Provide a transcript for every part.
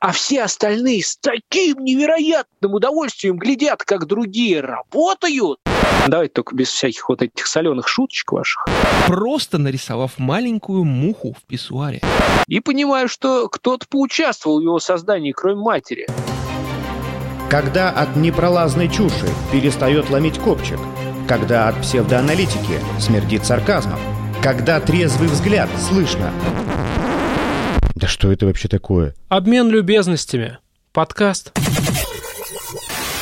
а все остальные с таким невероятным удовольствием глядят, как другие работают. Давайте только без всяких вот этих соленых шуточек ваших. Просто нарисовав маленькую муху в писсуаре. И понимаю, что кто-то поучаствовал в его создании, кроме матери. Когда от непролазной чуши перестает ломить копчик, когда от псевдоаналитики смердит сарказмом, когда трезвый взгляд слышно. Да что это вообще такое? Обмен любезностями. Подкаст.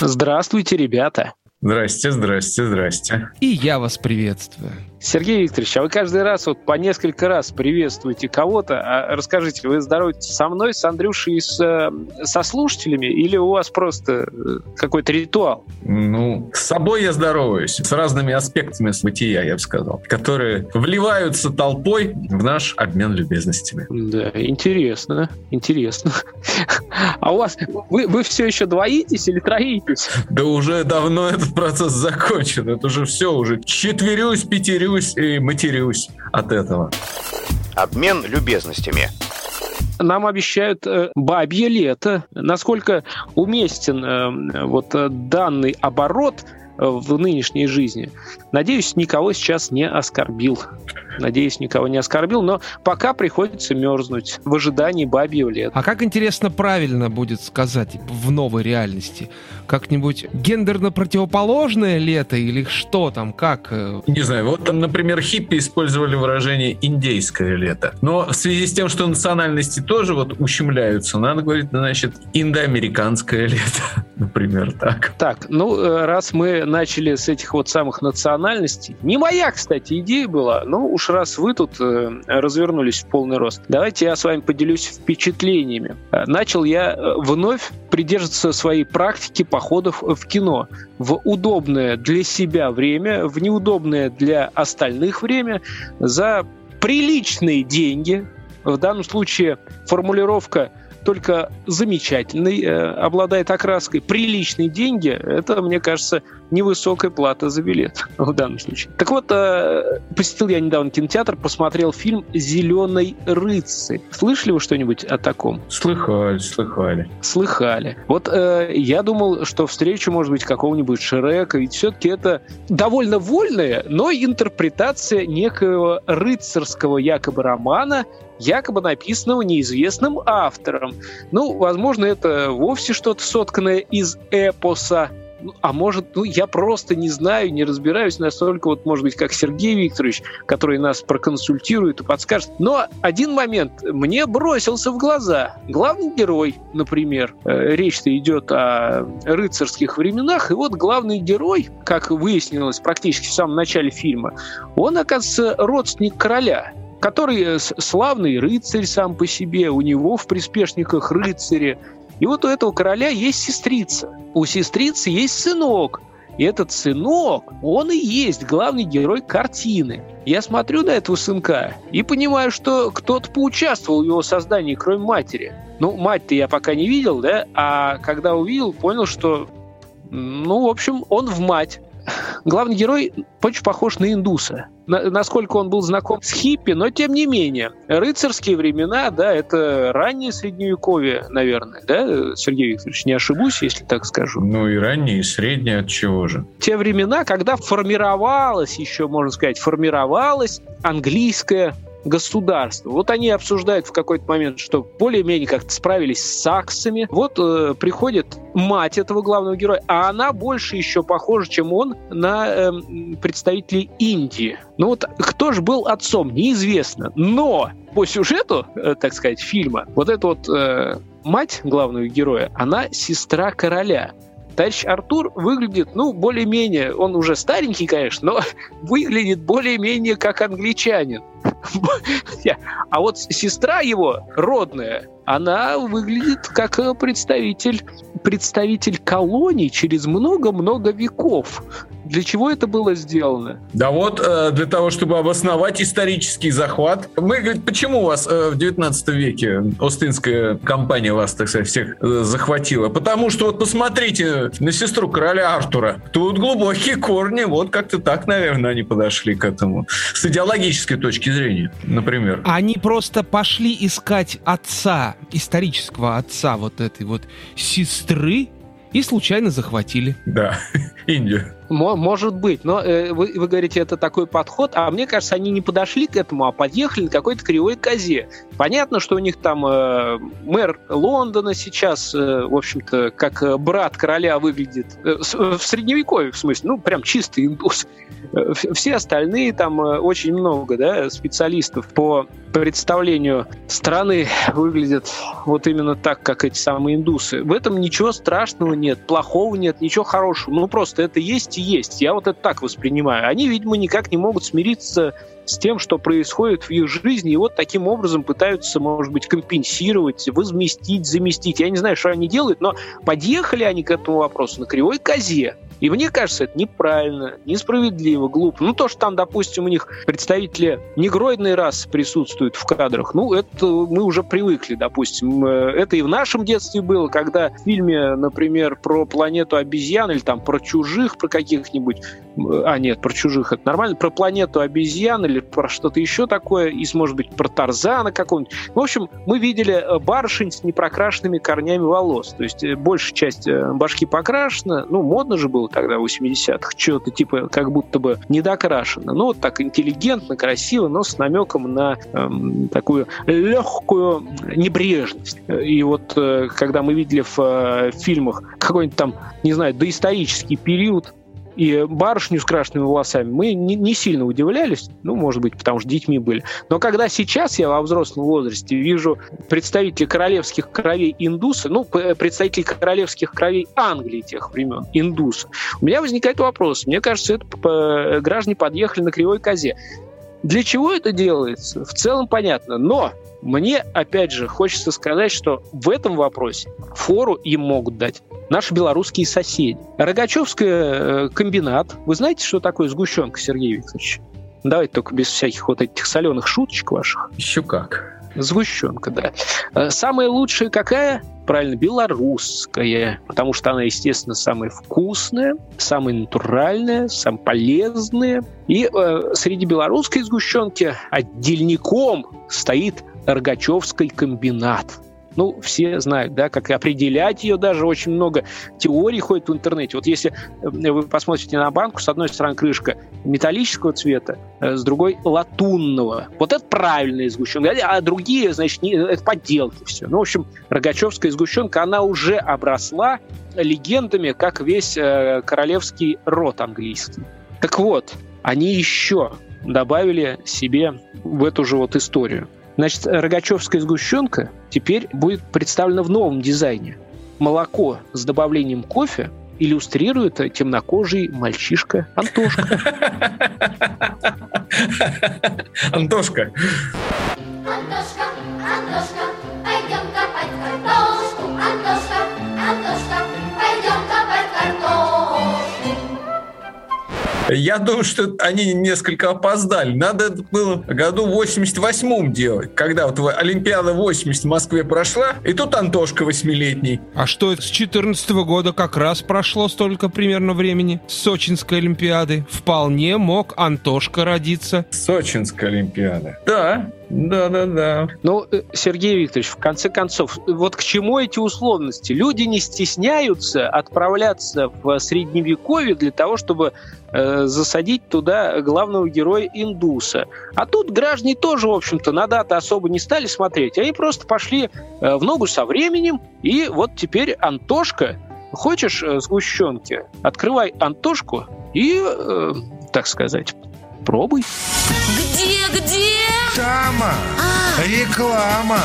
Здравствуйте, ребята. Здрасте, здрасте, здрасте. И я вас приветствую. Сергей Викторович, а вы каждый раз вот по несколько раз приветствуете кого-то. А расскажите, вы здороваетесь со мной, с Андрюшей и с, э, со слушателями, или у вас просто э, какой-то ритуал? Ну, с собой я здороваюсь, с разными аспектами бытия, я бы сказал, которые вливаются толпой в наш обмен любезностями. Да, интересно, интересно. А у вас, вы, вы все еще двоитесь или троитесь? Да уже давно этот процесс закончен, это уже все, уже четверюсь, пятерюсь, злюсь и матерюсь от этого. Обмен любезностями. Нам обещают э, бабье лето. Насколько уместен э, вот э, данный оборот в нынешней жизни. Надеюсь, никого сейчас не оскорбил. Надеюсь, никого не оскорбил, но пока приходится мерзнуть в ожидании бабьего лета. А как интересно правильно будет сказать в новой реальности? Как-нибудь гендерно противоположное лето или что там, как? э? Не знаю, вот там, например, хиппи использовали выражение «индейское лето». Но в связи с тем, что национальности тоже вот ущемляются, надо говорить, значит, индоамериканское лето, например, так. Так, ну, э, раз мы начали с этих вот самых национальностей, не моя, кстати, идея была, но уж раз вы тут э, развернулись в полный рост, давайте я с вами поделюсь впечатлениями. Э, Начал я вновь придерживаться своей практики походов в кино в удобное для себя время, в неудобное для остальных время, за приличные деньги. В данном случае формулировка только замечательный, э, обладает окраской. Приличные деньги, это, мне кажется, невысокая плата за билет в данном случае. Так вот, э, посетил я недавно кинотеатр, посмотрел фильм «Зеленый рыцарь». Слышали вы что-нибудь о таком? Слыхали, слыхали. Слыхали. Вот э, я думал, что встречу, может быть, какого-нибудь Шрека, ведь все-таки это довольно вольная, но интерпретация некоего рыцарского якобы романа, якобы написанного неизвестным автором. Ну, возможно, это вовсе что-то сотканное из эпоса, а может, ну, я просто не знаю, не разбираюсь настолько, вот, может быть, как Сергей Викторович, который нас проконсультирует и подскажет. Но один момент мне бросился в глаза. Главный герой, например, э, речь-то идет о рыцарских временах, и вот главный герой, как выяснилось практически в самом начале фильма, он, оказывается, родственник короля который э, славный рыцарь сам по себе, у него в приспешниках рыцари. И вот у этого короля есть сестрица. У сестрицы есть сынок. И этот сынок, он и есть главный герой картины. Я смотрю на этого сынка и понимаю, что кто-то поучаствовал в его создании, кроме матери. Ну, мать-то я пока не видел, да, а когда увидел, понял, что, ну, в общем, он в мать. Главный герой очень похож на индуса. На- насколько он был знаком с хиппи, но тем не менее. Рыцарские времена, да, это раннее средневековье, наверное, да, Сергей Викторович, не ошибусь, если так скажу. Ну и раннее, и среднее, от чего же? Те времена, когда формировалось, еще можно сказать, формировалось английское государство. Вот они обсуждают в какой-то момент, что более-менее как-то справились с саксами. Вот э, приходит мать этого главного героя, а она больше еще похожа, чем он, на эм, представителей Индии. Ну вот кто же был отцом, неизвестно. Но по сюжету, э, так сказать, фильма, вот эта вот э, мать главного героя, она сестра короля. Товарищ Артур выглядит, ну, более-менее, он уже старенький, конечно, но выглядит более-менее как англичанин. А вот сестра его, родная, она выглядит как э, представитель, представитель колоний через много-много веков. Для чего это было сделано? Да вот, э, для того, чтобы обосновать исторический захват. Мы, говорит, почему вас э, в 19 веке Остинская компания вас, так сказать, всех э, захватила? Потому что вот посмотрите на сестру короля Артура. Тут глубокие корни, вот как-то так, наверное, они подошли к этому. С идеологической точки зрения, например. Они просто пошли искать отца исторического отца вот этой вот сестры и случайно захватили. Да, Индию. Может быть, но э, вы, вы говорите, это такой подход, а мне кажется, они не подошли к этому, а подъехали на какой-то кривой козе. Понятно, что у них там э, мэр Лондона сейчас, э, в общем-то, как брат короля выглядит э, в средневековье, в смысле, ну, прям чистый индус. Э, все остальные там э, очень много, да, специалистов по представлению страны выглядят вот именно так, как эти самые индусы. В этом ничего страшного нет, плохого нет, ничего хорошего. Ну, просто это есть есть и есть. Я вот это так воспринимаю. Они, видимо, никак не могут смириться с тем, что происходит в их жизни, и вот таким образом пытаются, может быть, компенсировать, возместить, заместить. Я не знаю, что они делают, но подъехали они к этому вопросу на кривой козе. И мне кажется, это неправильно, несправедливо, глупо. Ну, то, что там, допустим, у них представители негроидной расы присутствуют в кадрах, ну, это мы уже привыкли, допустим. Э, это и в нашем детстве было, когда в фильме, например, про планету обезьян или там про чужих, про каких-нибудь... А, нет, про чужих это нормально. Про планету обезьян или про что-то еще такое, и, может быть, про Тарзана какого-нибудь. В общем, мы видели э, барышень с непрокрашенными корнями волос. То есть э, большая часть башки покрашена. Ну, модно же было тогда в 80-х, что-то типа как будто бы недокрашено. Ну, вот так интеллигентно, красиво, но с намеком на эм, такую легкую небрежность. И вот э, когда мы видели в э, фильмах какой-нибудь там, не знаю, доисторический период, и барышню с крашенными волосами мы не, не сильно удивлялись, ну, может быть, потому что детьми были. Но когда сейчас я во взрослом возрасте вижу представителей королевских кровей индуса, ну, представителей королевских кровей Англии тех времен, индуса, у меня возникает вопрос. Мне кажется, это граждане подъехали на кривой козе. Для чего это делается? В целом понятно. Но мне, опять же, хочется сказать, что в этом вопросе фору им могут дать наши белорусские соседи. Рогачевский э, комбинат. Вы знаете, что такое сгущенка, Сергей Викторович? Давайте только без всяких вот этих соленых шуточек ваших. Еще как. Сгущенка, да. Э, самая лучшая какая? Правильно, белорусская, потому что она, естественно, самая вкусная, самая натуральная, самая полезная. И э, среди белорусской сгущенки отдельником стоит Рогачевский комбинат ну, все знают, да, как определять ее даже. Очень много теорий ходит в интернете. Вот если э, вы посмотрите на банку, с одной стороны крышка металлического цвета, э, с другой латунного. Вот это правильная сгущенка. А другие, значит, не, это подделки все. Ну, в общем, рогачевская сгущенка, она уже обросла легендами, как весь э, королевский род английский. Так вот, они еще добавили себе в эту же вот историю. Значит, рогачевская сгущенка теперь будет представлена в новом дизайне. Молоко с добавлением кофе иллюстрирует темнокожий мальчишка Антошка. Антошка. Антошка, Антошка, пойдем копать картошку. Антошка, Антошка, Я думаю, что они несколько опоздали. Надо было году в 88-м делать, когда вот Олимпиада 80 в Москве прошла, и тут Антошка восьмилетний. А что, с 14 года как раз прошло столько примерно времени? С Сочинской Олимпиады. Вполне мог Антошка родиться. Сочинская Олимпиада. Да, да, да, да. Ну, э, Сергей Викторович, в конце концов, вот к чему эти условности? Люди не стесняются отправляться в средневековье для того, чтобы э, засадить туда главного героя индуса. А тут граждане тоже, в общем-то, на даты особо не стали смотреть. Они просто пошли э, в ногу со временем, и вот теперь Антошка, хочешь э, сгущенки, открывай Антошку и, э, так сказать, пробуй. Где, где? Тама! Реклама!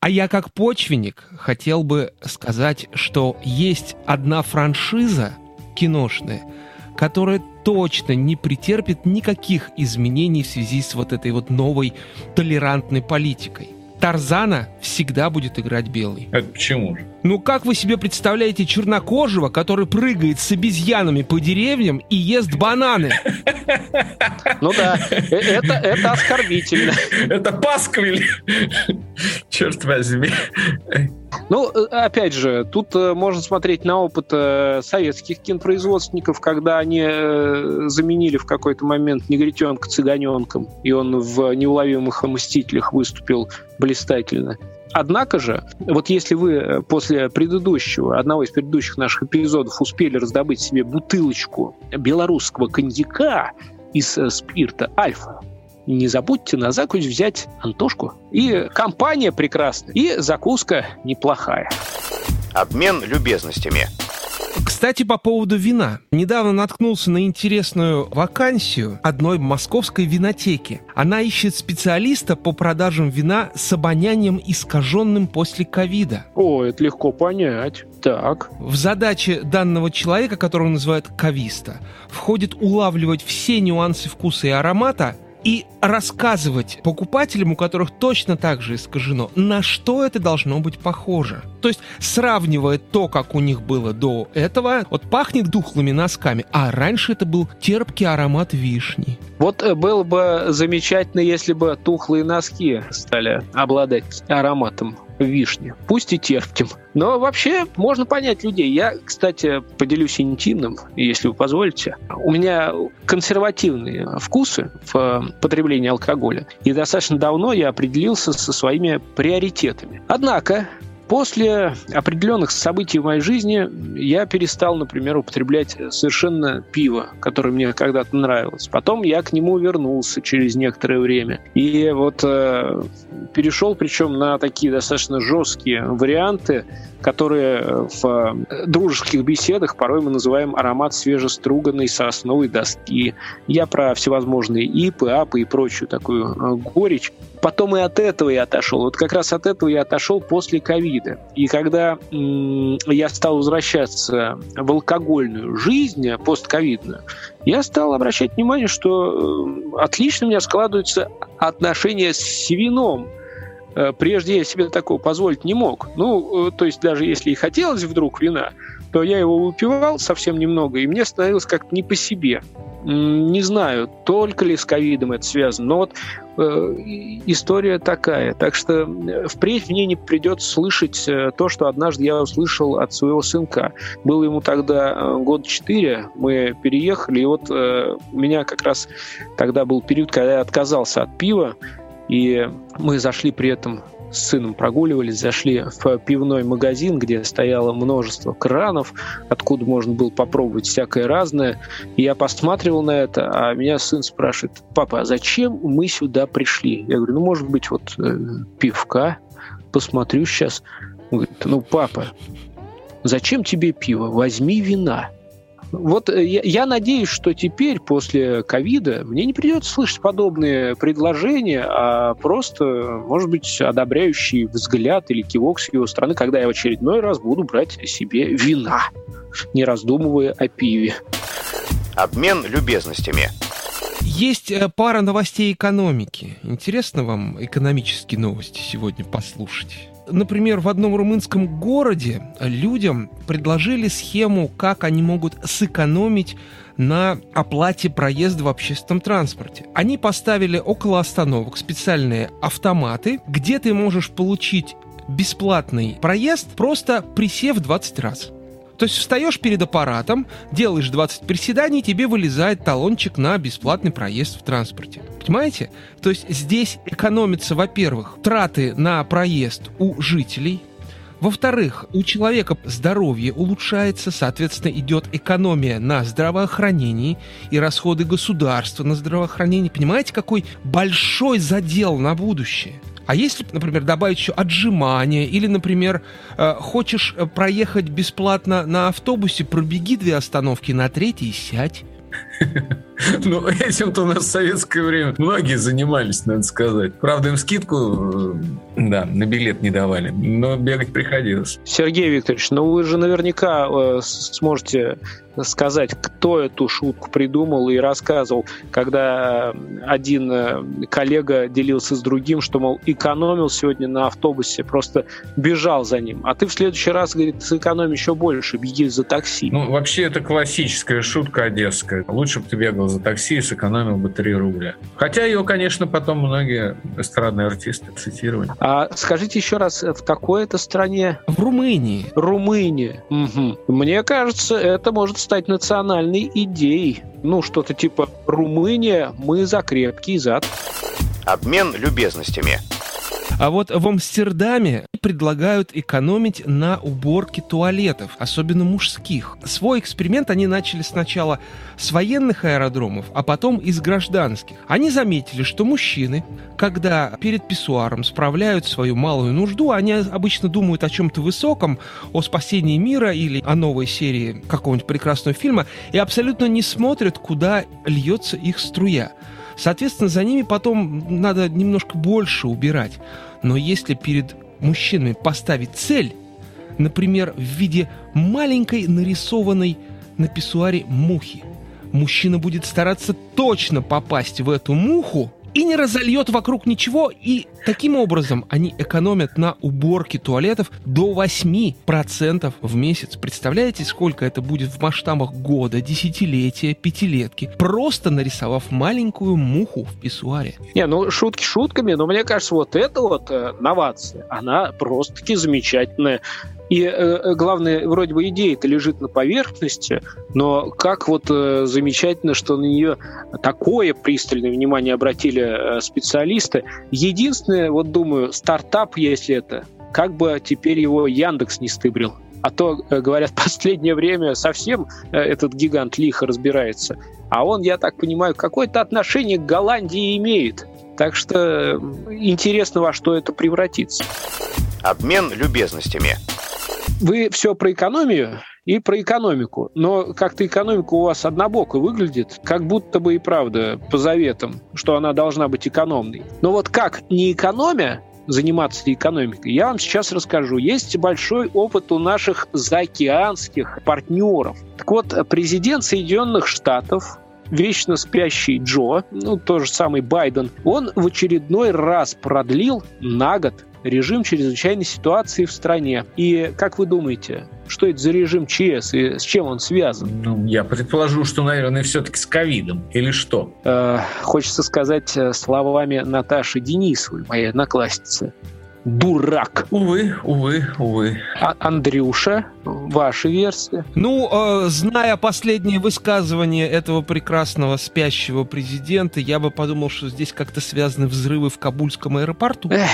А я как почвенник хотел бы сказать, что есть одна франшиза киношная, которая точно не претерпит никаких изменений в связи с вот этой вот новой толерантной политикой. Тарзана всегда будет играть белый. Это почему же? Ну как вы себе представляете чернокожего, который прыгает с обезьянами по деревьям и ест бананы? Ну да, э, это, это оскорбительно. Это пасквиль. Черт возьми. Ну, э, опять же, тут э, можно смотреть на опыт советских кинопроизводственников, когда они заменили в какой-то момент негритенка цыганенком, и он в «Неуловимых мстителях» выступил блистательно. Однако же, вот если вы э, после предыдущего, одного из предыдущих наших эпизодов успели раздобыть себе бутылочку белорусского коньяка из э, спирта «Альфа», не забудьте на закусь взять Антошку. И компания прекрасная, и закуска неплохая. Обмен любезностями. Кстати, по поводу вина. Недавно наткнулся на интересную вакансию одной московской винотеки. Она ищет специалиста по продажам вина с обонянием искаженным после ковида. О, это легко понять. Так. В задачи данного человека, которого называют кависта, входит улавливать все нюансы вкуса и аромата и рассказывать покупателям, у которых точно так же искажено, на что это должно быть похоже. То есть сравнивая то, как у них было до этого, вот пахнет духлыми носками, а раньше это был терпкий аромат вишни. Вот э, было бы замечательно, если бы тухлые носки стали обладать ароматом вишни. Пусть и терпким. Но вообще можно понять людей. Я, кстати, поделюсь интимным, если вы позволите. У меня консервативные вкусы в э, потреблении алкоголя. И достаточно давно я определился со своими приоритетами. Однако, После определенных событий в моей жизни я перестал, например, употреблять совершенно пиво, которое мне когда-то нравилось. Потом я к нему вернулся через некоторое время. И вот э, перешел, причем на такие достаточно жесткие варианты, которые в э, дружеских беседах порой мы называем аромат свежеструганной сосновой доски. Я про всевозможные ипы, апы и прочую такую э, горечь. Потом и от этого я отошел. Вот как раз от этого я отошел после ковида. И когда м- я стал возвращаться в алкогольную жизнь постковидную, я стал обращать внимание, что э, отлично у меня складываются отношения с вином. Э, Прежде я себе такого позволить не мог. Ну, э, то есть даже если и хотелось вдруг вина, то я его выпивал совсем немного, и мне становилось как-то не по себе. Не знаю, только ли с ковидом это связано, но вот э, история такая. Так что э, впредь мне не придется слышать то, что однажды я услышал от своего сынка. Было ему тогда год четыре, мы переехали, и вот э, у меня как раз тогда был период, когда я отказался от пива, и мы зашли при этом с сыном прогуливались, зашли в пивной магазин, где стояло множество кранов, откуда можно было попробовать всякое разное. И я посматривал на это, а меня сын спрашивает, папа, а зачем мы сюда пришли? Я говорю, ну, может быть, вот э, пивка, посмотрю сейчас. Он говорит, ну, папа, зачем тебе пиво? Возьми вина. Вот э, я, я надеюсь, что теперь, после ковида, мне не придется слышать подобные предложения, а просто, может быть, одобряющий взгляд или кивок с его стороны, когда я в очередной раз буду брать себе вина, не раздумывая о пиве. Обмен любезностями. Есть э, пара новостей экономики. Интересно вам экономические новости сегодня послушать? Например, в одном румынском городе людям предложили схему, как они могут сэкономить на оплате проезда в общественном транспорте. Они поставили около остановок специальные автоматы, где ты можешь получить бесплатный проезд, просто присев 20 раз. То есть встаешь перед аппаратом, делаешь 20 приседаний, тебе вылезает талончик на бесплатный проезд в транспорте. Понимаете? То есть здесь экономятся, во-первых, траты на проезд у жителей, во-вторых, у человека здоровье улучшается, соответственно, идет экономия на здравоохранении и расходы государства на здравоохранение. Понимаете, какой большой задел на будущее? А если, например, добавить еще отжимания, или, например, э, хочешь э, проехать бесплатно на автобусе, пробеги две остановки на третьей сядь. Ну, этим-то у нас в советское время многие занимались, надо сказать. Правда, им скидку, э, да, на билет не давали, но бегать приходилось. Сергей Викторович, ну вы же наверняка э, сможете сказать, кто эту шутку придумал и рассказывал, когда один э, коллега делился с другим, что, мол, экономил сегодня на автобусе, просто бежал за ним. А ты в следующий раз, говорит, сэкономь еще больше, беги за такси. Ну, вообще, это классическая шутка одесская. Лучше бы ты бегал за такси и сэкономил бы 3 рубля. Хотя ее, конечно, потом многие эстрадные артисты цитировали. А скажите еще раз, в какой это стране? В Румынии Румыния. Мгм. Мне кажется, это может стать национальной идеей. Ну, что-то типа «Румыния, мы за крепкий зад». Обмен любезностями. А вот в Амстердаме предлагают экономить на уборке туалетов, особенно мужских. Свой эксперимент они начали сначала с военных аэродромов, а потом из гражданских. Они заметили, что мужчины, когда перед писсуаром справляют свою малую нужду, они обычно думают о чем-то высоком, о спасении мира или о новой серии какого-нибудь прекрасного фильма, и абсолютно не смотрят, куда льется их струя. Соответственно, за ними потом надо немножко больше убирать. Но если перед мужчинами поставить цель, например, в виде маленькой нарисованной на писсуаре мухи, мужчина будет стараться точно попасть в эту муху, и не разольет вокруг ничего, и таким образом они экономят на уборке туалетов до 8% в месяц. Представляете, сколько это будет в масштабах года, десятилетия, пятилетки, просто нарисовав маленькую муху в писсуаре. Не, ну шутки шутками, но мне кажется, вот эта вот э, новация, она просто-таки замечательная. И э, э, главное, вроде бы идея-то лежит на поверхности, но как вот э, замечательно, что на нее такое пристальное внимание обратили э, специалисты. Единственное, вот думаю, стартап, если это, как бы теперь его Яндекс не стыбрил. А то, э, говорят, последнее время совсем э, этот гигант лихо разбирается. А он, я так понимаю, какое-то отношение к Голландии имеет. Так что интересно, во что это превратится. Обмен любезностями. Вы все про экономию и про экономику, но как-то экономика у вас однобоко выглядит, как будто бы и правда по заветам, что она должна быть экономной. Но вот как не экономия заниматься экономикой, я вам сейчас расскажу. Есть большой опыт у наших заокеанских партнеров. Так вот, президент Соединенных Штатов вечно спящий Джо, ну, тот же самый Байден, он в очередной раз продлил на год режим чрезвычайной ситуации в стране. И как вы думаете, что это за режим ЧС и с чем он связан? Ну, я предположу, что, наверное, все-таки с ковидом. Или что? Э, хочется сказать э, словами Наташи Денисовой, моей одноклассницы. Дурак. Увы, увы, увы. А Андрюша, ваша версия? Ну, э, зная последние высказывания этого прекрасного спящего президента, я бы подумал, что здесь как-то связаны взрывы в Кабульском аэропорту. Эх,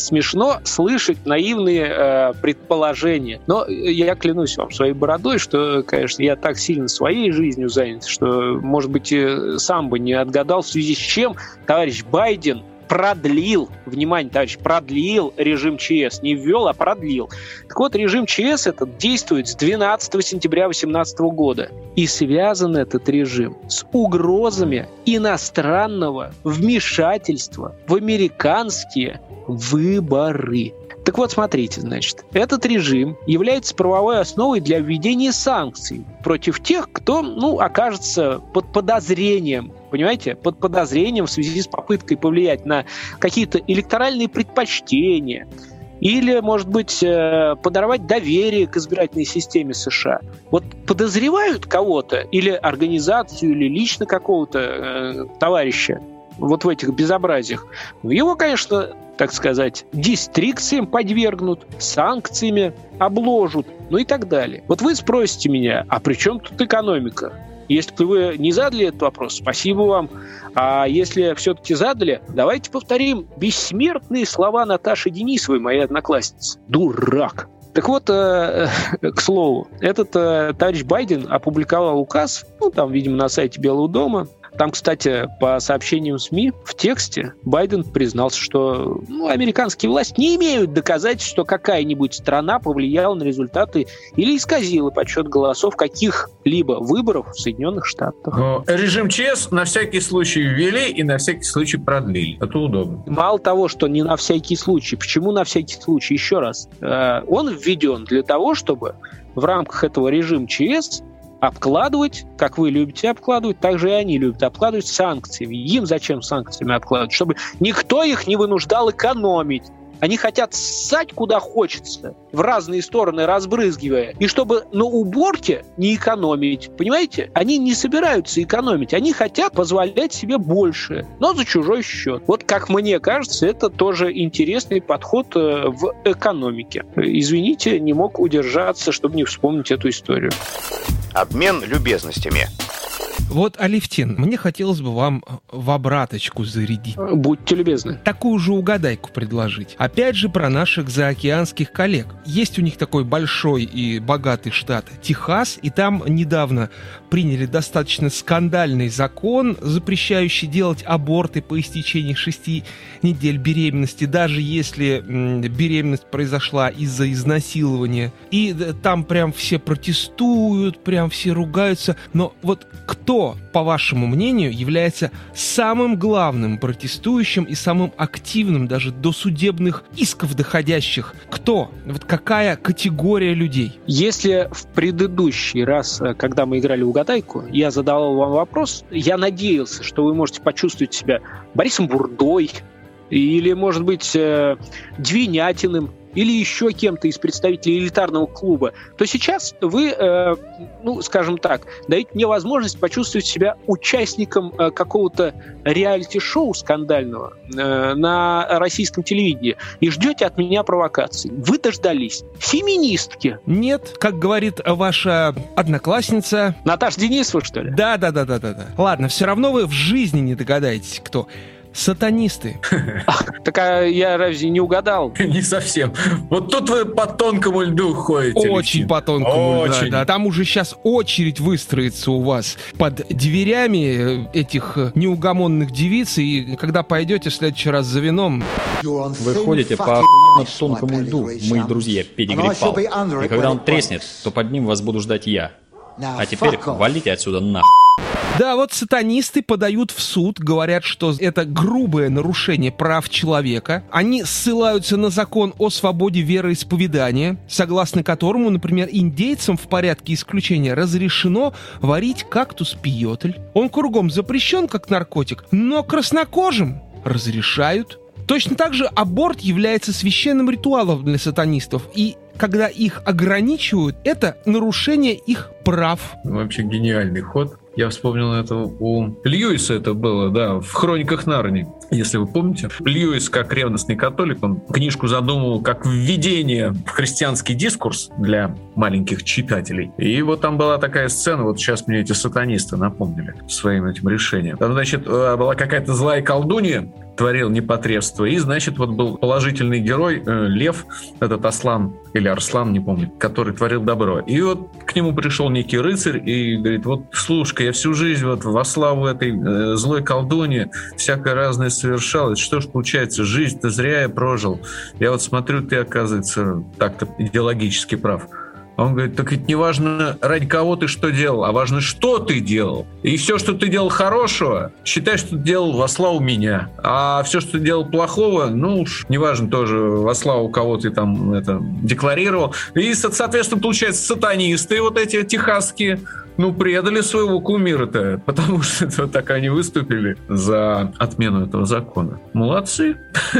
смешно слышать наивные э, предположения. Но я клянусь вам своей бородой, что, конечно, я так сильно своей жизнью занят, что, может быть, сам бы не отгадал, в связи с чем товарищ Байден продлил, внимание, товарищ, продлил режим ЧС. Не ввел, а продлил. Так вот, режим ЧС этот действует с 12 сентября 2018 года. И связан этот режим с угрозами иностранного вмешательства в американские выборы. Так вот, смотрите, значит, этот режим является правовой основой для введения санкций против тех, кто, ну, окажется под подозрением понимаете, под подозрением в связи с попыткой повлиять на какие-то электоральные предпочтения, или, может быть, э, подорвать доверие к избирательной системе США. Вот подозревают кого-то, или организацию, или лично какого-то э, товарища вот в этих безобразиях, его, конечно, так сказать, дистрикциям подвергнут, санкциями обложат, ну и так далее. Вот вы спросите меня, а при чем тут экономика? Если вы не задали этот вопрос, спасибо вам. А если все-таки задали, давайте повторим бессмертные слова Наташи Денисовой, моей одноклассницы. Дурак. Так вот, э, к слову, этот э, товарищ Байден опубликовал указ, ну, там, видимо, на сайте Белого дома, там, кстати, по сообщениям СМИ, в тексте Байден признался, что ну, американские власти не имеют доказательств, что какая-нибудь страна повлияла на результаты или исказила подсчет голосов каких-либо выборов в Соединенных Штатах. Но режим ЧС на всякий случай ввели и на всякий случай продлили. Это удобно. Мало того, что не на всякий случай. Почему на всякий случай? Еще раз. Э, Он введен для того, чтобы в рамках этого режима ЧС обкладывать, как вы любите обкладывать, так же и они любят обкладывать санкциями. Им зачем санкциями обкладывать? Чтобы никто их не вынуждал экономить. Они хотят ссать куда хочется, в разные стороны разбрызгивая. И чтобы на уборке не экономить. Понимаете? Они не собираются экономить. Они хотят позволять себе больше, но за чужой счет. Вот как мне кажется, это тоже интересный подход э, в экономике. Извините, не мог удержаться, чтобы не вспомнить эту историю. Обмен любезностями. Вот, Алевтин, мне хотелось бы вам в обраточку зарядить. Будьте любезны. Такую же угадайку предложить. Опять же про наших заокеанских коллег. Есть у них такой большой и богатый штат Техас, и там недавно приняли достаточно скандальный закон, запрещающий делать аборты по истечении шести недель беременности, даже если беременность произошла из-за изнасилования. И э, там прям все протестуют, прям все ругаются. Но вот кто, по вашему мнению, является самым главным протестующим и самым активным даже до судебных исков доходящих? Кто? Вот какая категория людей? Если в предыдущий раз, э, когда мы играли угадайку, я задавал вам вопрос, я надеялся, что вы можете почувствовать себя Борисом Бурдой или, может быть, э, Двинятиным или еще кем-то из представителей элитарного клуба, то сейчас вы, э, ну, скажем так, даете мне возможность почувствовать себя участником э, какого-то реалити-шоу скандального э, на российском телевидении и ждете от меня провокаций. Вы дождались. Феминистки. Нет, как говорит ваша одноклассница. Наташа Денисова, что ли? Да, да, да, да, да, да. Ладно, все равно вы в жизни не догадаетесь, кто. Сатанисты. Так а я разве не угадал? Не совсем. Вот тут вы по тонкому льду ходите. Очень по тонкому льду, да. Там уже сейчас очередь выстроится у вас под дверями э, этих э, неугомонных девиц, и когда пойдете в следующий раз за вином, Вы ходите по тонкому льду, мои друзья, Педигри-пал. И когда он треснет, то под ним вас буду ждать я. А теперь валите отсюда нахуй. Да, вот сатанисты подают в суд, говорят, что это грубое нарушение прав человека. Они ссылаются на закон о свободе вероисповедания, согласно которому, например, индейцам в порядке исключения разрешено варить кактус-пиотль. Он кругом запрещен как наркотик, но краснокожим разрешают. Точно так же аборт является священным ритуалом для сатанистов, и когда их ограничивают, это нарушение их прав. Вообще гениальный ход. Я вспомнил это у Льюиса это было, да, в «Хрониках Нарнии», если вы помните. Льюис, как ревностный католик, он книжку задумывал как введение в христианский дискурс для маленьких читателей. И вот там была такая сцена, вот сейчас мне эти сатанисты напомнили своим этим решением. Там, значит, э, была какая-то злая колдунья, творил непотребство. И, значит, вот был положительный герой, э, Лев, этот Аслан или Арслан, не помню, который творил добро. И вот к нему пришел некий рыцарь и говорит, вот, слушай, я всю жизнь вот во славу этой э, злой колдуни всякое разное совершал. И что ж получается, жизнь-то зря я прожил. Я вот смотрю, ты, оказывается, так-то идеологически прав. А Он говорит, так ведь не важно, ради кого ты что делал, а важно, что ты делал. И все, что ты делал хорошего, считай, что ты делал во славу меня. А все, что ты делал плохого, ну уж, неважно тоже, во славу кого ты там это декларировал. И, со- соответственно, получается, сатанисты вот эти техасские, ну, предали своего кумира-то, потому что это вот так они выступили за отмену этого закона. Молодцы.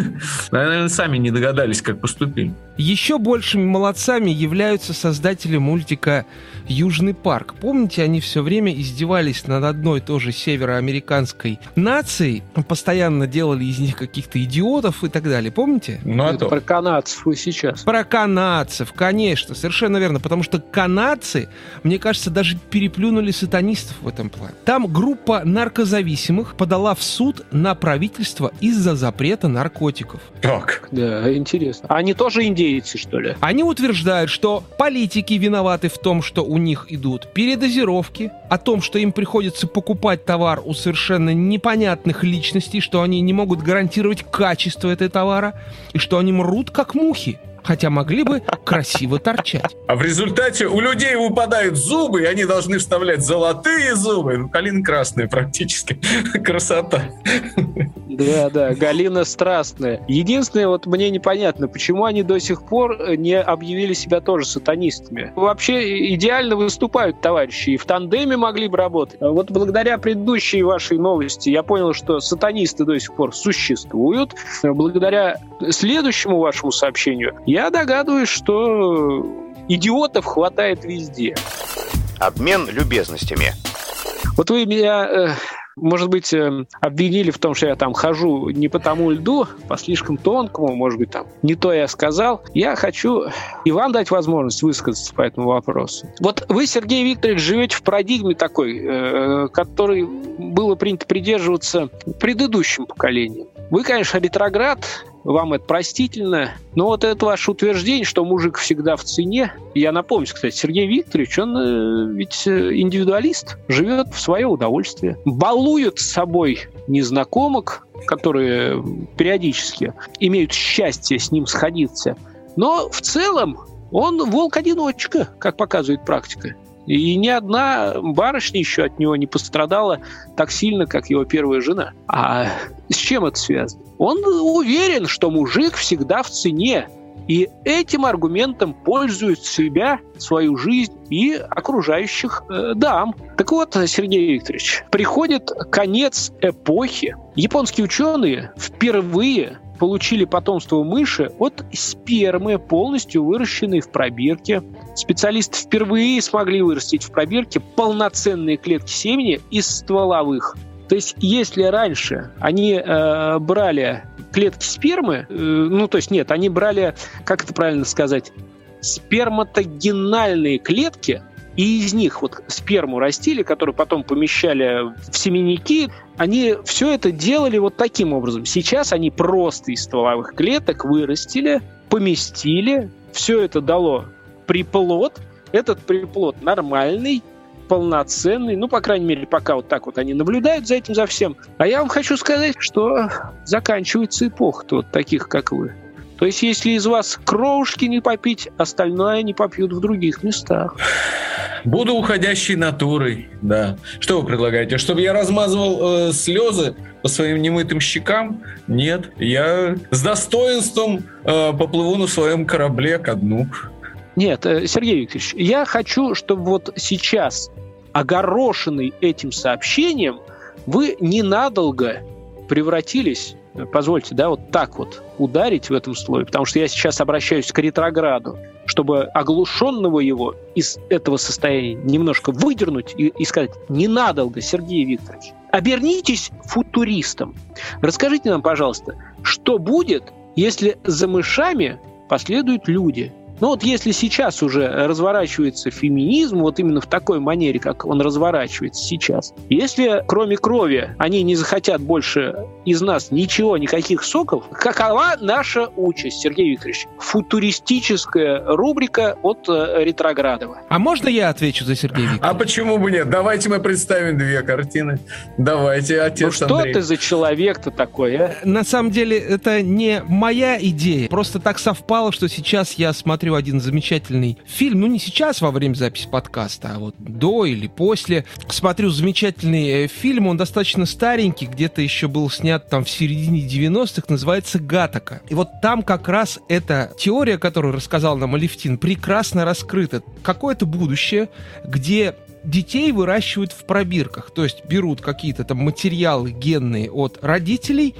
Наверное, сами не догадались, как поступили. Еще большими молодцами являются создатели мультика «Южный парк». Помните, они все время издевались над одной и той же североамериканской нацией, постоянно делали из них каких-то идиотов и так далее. Помните? Ну, а то. про канадцев вы сейчас. Про канадцев, конечно, совершенно верно, потому что канадцы, мне кажется, даже переплюнули сатанистов в этом плане. Там группа наркозависимых подала в суд на правительство из-за запрета наркотиков. Так. Да, интересно. Они тоже индейцы, что ли? Они утверждают, что политики виноваты в том, что у них идут передозировки, о том, что им приходится покупать товар у совершенно непонятных личностей, что они не могут гарантировать качество этого товара, и что они мрут как мухи, хотя могли бы красиво торчать. А в результате у людей выпадают зубы, и они должны вставлять золотые зубы. Ну, Калина красная практически. Красота. Да, да, Галина страстная. Единственное, вот мне непонятно, почему они до сих пор э, не объявили себя тоже сатанистами. Вообще идеально выступают товарищи, и в тандеме могли бы работать. А Вот благодаря предыдущей вашей новости я понял, что сатанисты до сих пор существуют. Благодаря следующему вашему сообщению я догадываюсь, что идиотов хватает везде. Обмен любезностями. Вот вы меня э, может быть, э, обвинили в том, что я там хожу не по тому льду, по слишком тонкому, может быть, там не то я сказал. Я хочу и вам дать возможность высказаться по этому вопросу. Вот вы, Сергей Викторович, живете в парадигме такой, э, который было принято придерживаться предыдущим поколением. Вы, конечно, ретроград, вам это простительно. Но вот это ваше утверждение, что мужик всегда в цене, я напомню, кстати, Сергей Викторович, он э, ведь э, индивидуалист, живет в свое удовольствие, балует с собой незнакомок, которые периодически имеют счастье с ним сходиться. Но в целом он волк-одиночка, как показывает практика. И ни одна барышня еще от него не пострадала так сильно, как его первая жена. А с чем это связано? Он уверен, что мужик всегда в цене, и этим аргументом пользует себя, свою жизнь и окружающих э, дам. Так вот, Сергей Викторович, приходит конец эпохи. Японские ученые впервые получили потомство мыши от спермы, полностью выращенной в пробирке. Специалисты впервые смогли вырастить в пробирке полноценные клетки семени из стволовых. То есть, если раньше они э, брали клетки спермы, э, ну, то есть нет, они брали, как это правильно сказать, сперматогенальные клетки, и из них вот сперму растили, которую потом помещали в семенники, они все это делали вот таким образом. Сейчас они просто из стволовых клеток вырастили, поместили, все это дало приплод, этот приплод нормальный, полноценный, ну, по крайней мере, пока вот так вот они наблюдают за этим, за всем. А я вам хочу сказать, что заканчивается эпоха вот таких, как вы. То есть, если из вас кровушки не попить, остальное не попьют в других местах. Буду уходящей натурой, да. Что вы предлагаете? Чтобы я размазывал э, слезы по своим немытым щекам? Нет. Я с достоинством э, поплыву на своем корабле ко дну. Нет, э, Сергей Викторович, я хочу, чтобы вот сейчас, огорошенный этим сообщением, вы ненадолго превратились позвольте, да, вот так вот ударить в этом слое, потому что я сейчас обращаюсь к ретрограду, чтобы оглушенного его из этого состояния немножко выдернуть и, и сказать, ненадолго, Сергей Викторович, обернитесь футуристом. Расскажите нам, пожалуйста, что будет, если за мышами последуют люди – но ну, вот если сейчас уже разворачивается феминизм, вот именно в такой манере, как он разворачивается сейчас, если кроме крови они не захотят больше из нас ничего, никаких соков, какова наша участь, Сергей Викторович? Футуристическая рубрика от э, Ретроградова. А можно я отвечу за Сергея Викторовича? А почему бы нет? Давайте мы представим две картины. Давайте, отец Ну что Андрей. ты за человек-то такой, а? На самом деле, это не моя идея. Просто так совпало, что сейчас я смотрю смотрю один замечательный фильм, ну не сейчас во время записи подкаста, а вот до или после. Смотрю замечательный э, фильм, он достаточно старенький, где-то еще был снят там в середине 90-х, называется «Гатака». И вот там как раз эта теория, которую рассказал нам Алевтин, прекрасно раскрыта. Какое-то будущее, где детей выращивают в пробирках, то есть берут какие-то там материалы генные от родителей,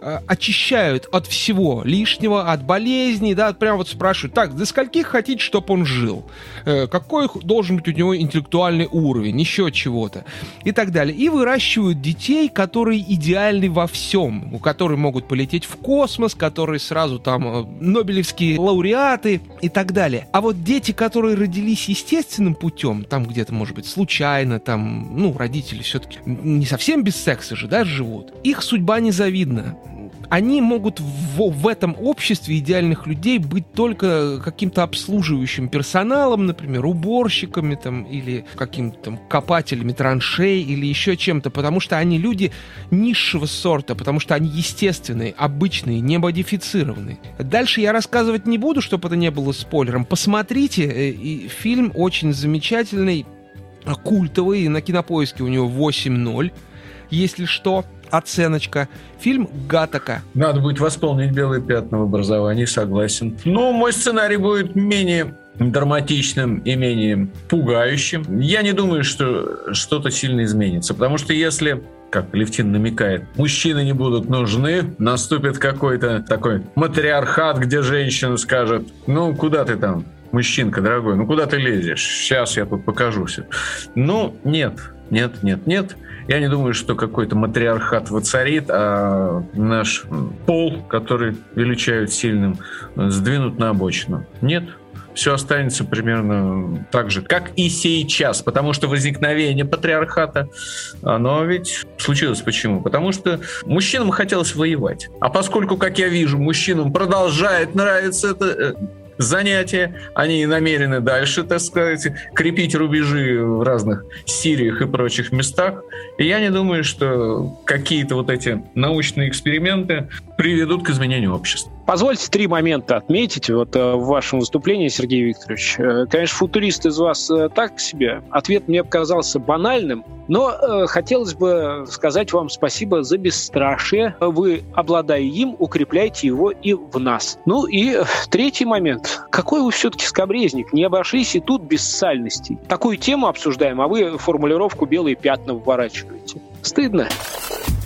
э, очищают от всего лишнего, от болезней, да, прям вот спрашивают, так, до скольких хотите, чтобы он жил, э, какой должен быть у него интеллектуальный уровень, еще чего-то и так далее. И выращивают детей, которые идеальны во всем, у которых могут полететь в космос, которые сразу там э, нобелевские лауреаты и так далее. А вот дети, которые родились естественным путем, там где-то, может быть, случайно, там, ну, родители все-таки не совсем без секса же, да, живут. Их судьба незавидна они могут в, в этом обществе идеальных людей быть только каким-то обслуживающим персоналом, например, уборщиками там, или каким-то там копателями траншей или еще чем-то, потому что они люди низшего сорта, потому что они естественные, обычные, не модифицированные. Дальше я рассказывать не буду, чтобы это не было спойлером. Посмотрите, э, и фильм очень замечательный, культовый, на кинопоиске у него 8.0, если что оценочка. Фильм «Гатака». Надо будет восполнить белые пятна в образовании, согласен. Но мой сценарий будет менее драматичным и менее пугающим. Я не думаю, что что-то сильно изменится, потому что если как Левтин намекает, мужчины не будут нужны, наступит какой-то такой матриархат, где женщина скажет, ну, куда ты там, мужчинка, дорогой, ну куда ты лезешь? Сейчас я тут покажусь. Ну, нет, нет, нет, нет. Я не думаю, что какой-то матриархат воцарит, а наш пол, который величают сильным, сдвинут на обочину. Нет, все останется примерно так же, как и сейчас, потому что возникновение патриархата, оно ведь случилось почему? Потому что мужчинам хотелось воевать. А поскольку, как я вижу, мужчинам продолжает нравиться это э, занятия. Они намерены дальше, так сказать, крепить рубежи в разных Сириях и прочих местах. И я не думаю, что какие-то вот эти научные эксперименты приведут к изменению общества. Позвольте три момента отметить вот э, в вашем выступлении, Сергей Викторович. Э, конечно, футурист из вас э, так себе. Ответ мне показался банальным, но хотелось бы сказать вам спасибо за бесстрашие. Вы, обладая им, укрепляете его и в нас. Ну и третий момент. Какой вы все-таки скобрезник? Не обошлись и тут без сальностей. Такую тему обсуждаем, а вы формулировку «белые пятна» вворачиваете. Стыдно.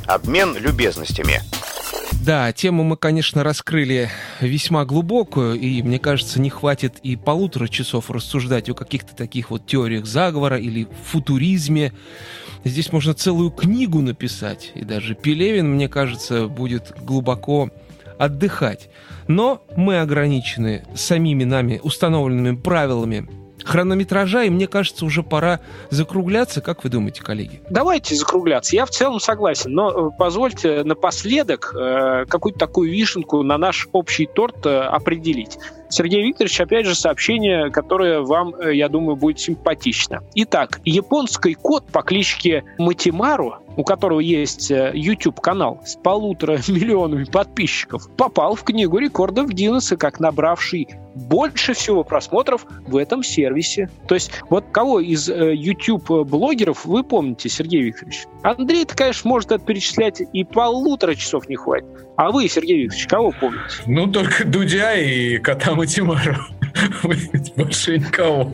Обмен любезностями. Да, тему мы, конечно, раскрыли весьма глубокую, и, мне кажется, не хватит и полутора часов рассуждать о каких-то таких вот теориях заговора или футуризме. Здесь можно целую книгу написать, и даже Пелевин, мне кажется, будет глубоко отдыхать. Но мы ограничены самими нами установленными правилами хронометража, и мне кажется, уже пора закругляться. Как вы думаете, коллеги? Давайте закругляться. Я в целом согласен, но э, позвольте напоследок э, какую-то такую вишенку на наш общий торт э, определить. Сергей Викторович, опять же, сообщение, которое вам, э, я думаю, будет симпатично. Итак, японский кот по кличке Матимару, у которого есть YouTube-канал с полутора миллионами подписчиков, попал в книгу рекордов Гиннесса как набравший больше всего просмотров в этом сервисе. То есть вот кого из э, YouTube-блогеров вы помните, Сергей Викторович? Андрей-то, конечно, может это перечислять и полутора часов не хватит. А вы, Сергей Викторович, кого помните? Ну, только Дудя и кота Матимару. Больше никого.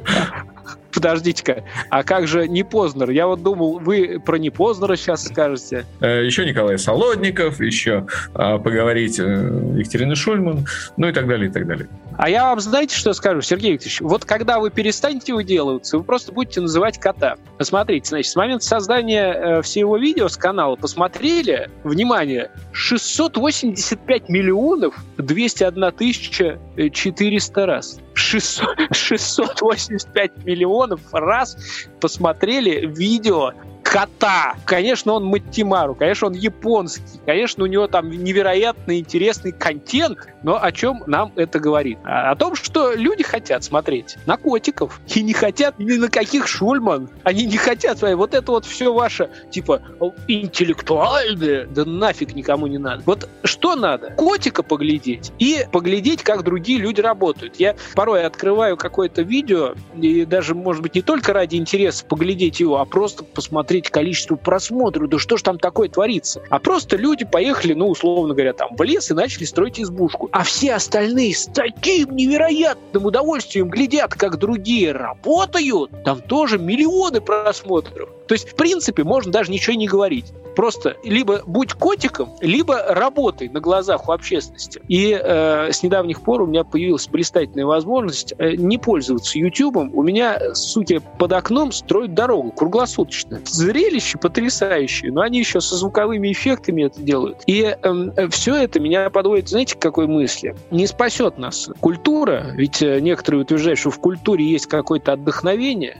Подождите-ка, а как же не Познер? Я вот думал, вы про не Познера сейчас скажете. Э, еще Николай Солодников, еще а, поговорить э, Екатерина Шульман, ну и так далее, и так далее. А я вам знаете, что скажу, Сергей Викторович? Вот когда вы перестанете выделываться, вы просто будете называть кота. Посмотрите, значит, с момента создания э, всего видео с канала посмотрели, внимание, 685 миллионов 201 тысяча 400 раз. 600, 685 миллионов раз посмотрели видео кота. Конечно, он Маттимару, конечно, он японский, конечно, у него там невероятно интересный контент, но о чем нам это говорит? О том, что люди хотят смотреть на котиков и не хотят ни на каких Шульман. Они не хотят смотреть. Вот это вот все ваше, типа, интеллектуальное, да нафиг никому не надо. Вот что надо? Котика поглядеть и поглядеть, как другие люди работают. Я порой открываю какое-то видео, и даже, может быть, не только ради интереса поглядеть его, а просто посмотреть посмотреть количество просмотров, да что ж там такое творится. А просто люди поехали, ну, условно говоря, там, в лес и начали строить избушку. А все остальные с таким невероятным удовольствием глядят, как другие работают. Там тоже миллионы просмотров. То есть, в принципе, можно даже ничего не говорить. Просто либо будь котиком, либо работай на глазах у общественности. И э, с недавних пор у меня появилась блистательная возможность э, не пользоваться Ютубом. У меня, суки, под окном строят дорогу круглосуточно. Зрелище потрясающее, но они еще со звуковыми эффектами это делают. И эм, э, все это меня подводит, знаете, к какой мысли? Не спасет нас культура, ведь э, некоторые утверждают, что в культуре есть какое-то отдохновение.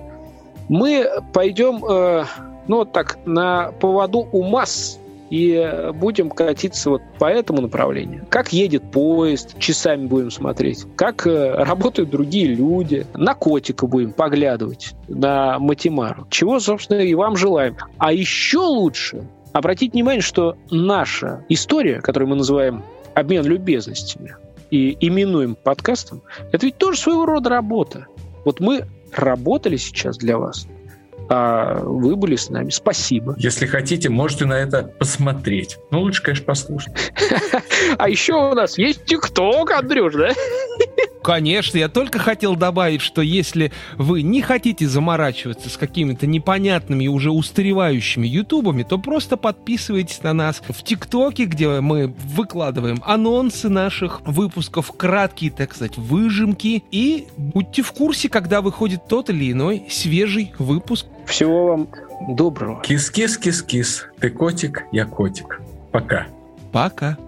Мы пойдем э, ну, вот так, на поводу у масс и будем катиться вот по этому направлению. Как едет поезд, часами будем смотреть. Как э, работают другие люди. На котика будем поглядывать, на матемару. Чего, собственно, и вам желаем. А еще лучше обратить внимание, что наша история, которую мы называем обмен любезностями и именуем подкастом, это ведь тоже своего рода работа. Вот мы работали сейчас для вас, а вы были с нами. Спасибо. Если хотите, можете на это посмотреть. Ну, лучше, конечно, послушать. А еще у нас есть ТикТок, Андрюш, да? Конечно, я только хотел добавить, что если вы не хотите заморачиваться с какими-то непонятными и уже устаревающими ютубами, то просто подписывайтесь на нас в ТикТоке, где мы выкладываем анонсы наших выпусков, краткие, так сказать, выжимки, и будьте в курсе, когда выходит тот или иной свежий выпуск. Всего вам Доброго. Кис-кис-кис-кис. Ты котик, я котик. Пока. Пока.